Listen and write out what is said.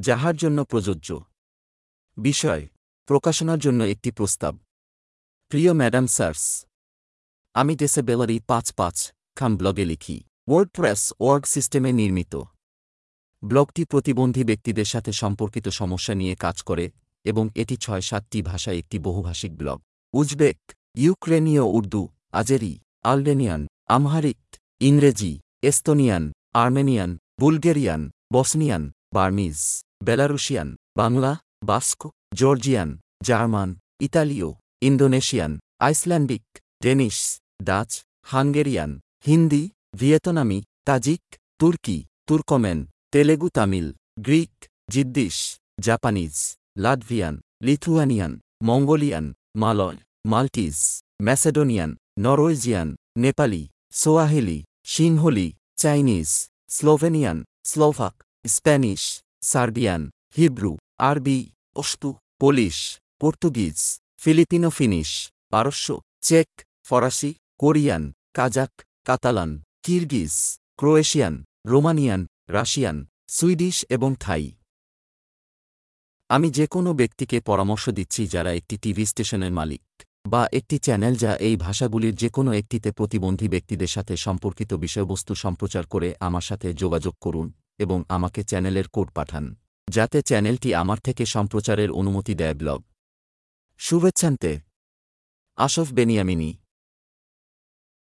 যাহার জন্য প্রযোজ্য। বিষয়, প্রকাশনার জন্য একটি প্রস্তাব। প্রিয় ম্যাডাম স্যার্স আমি ডেসেবেলারি পাঁচ পাঁচ, খাম ব্লগে লিখি। ওয়ার্ডপ্রেস ওয়ার্ক সিস্টেমে নির্মিত। ব্লগটি প্রতিবন্ধী ব্যক্তিদের সাথে সম্পর্কিত সমস্যা নিয়ে কাজ করে এবং এটি ছয় সাতটি ভাষায় একটি বহুভাষিক ব্লগ। উজবেক, ইউক্রেনীয় উর্দু, আজেরি, আলবেনিয়ান, আমহারিক, ইংরেজি, Estonian, Armenian, Bulgarian, Bosnian, Burmese. Belarusian, Bangla, Basque, Georgian, German, ইতালীয়, Indonesian, Icelandic, Danish, Dutch, Hungarian, Hindi, ভিয়েতনামি, তাজিক, তুর্কি, Turkmen, Telugu Tamil, Greek, Yiddish, Japanese, Latvian, Lithuanian, Mongolian, Malay, Maltese, Macedonian, Norwegian, Nepali, Swahili Sinhala Chinese, Slovenian, Slovak, Spanish Serbian, Hebrew, আরবি অস্তু Polish, Portuguese, Filipino Finnish, পারস্য, চেক, ফরাসি, Korean, Kazakh, Catalan, Kyrgyz, Croatian, Romanian, Russian, Swedish এবং Thai. আমি যে কোনো ব্যক্তিকে পরামর্শ দিচ্ছি যারা একটি টিভি স্টেশনের মালিক বা একটি চ্যানেল যা এই ভাষাগুলির যে কোনো একটিতে প্রতিবন্ধী ব্যক্তিদের সাথে সম্পর্কিত বিষয়বস্তু সম্প্রচার করে আমার সাথে যোগাযোগ করুন। এবং আমাকে চ্যানেলের কোড পাঠান, যাতে চ্যানেলটি আমার থেকে সম্প্রচারের অনুমতি দেয় ব্লগ। শুভেচ্ছান্তে। আশফ বেনিয়ামিনী।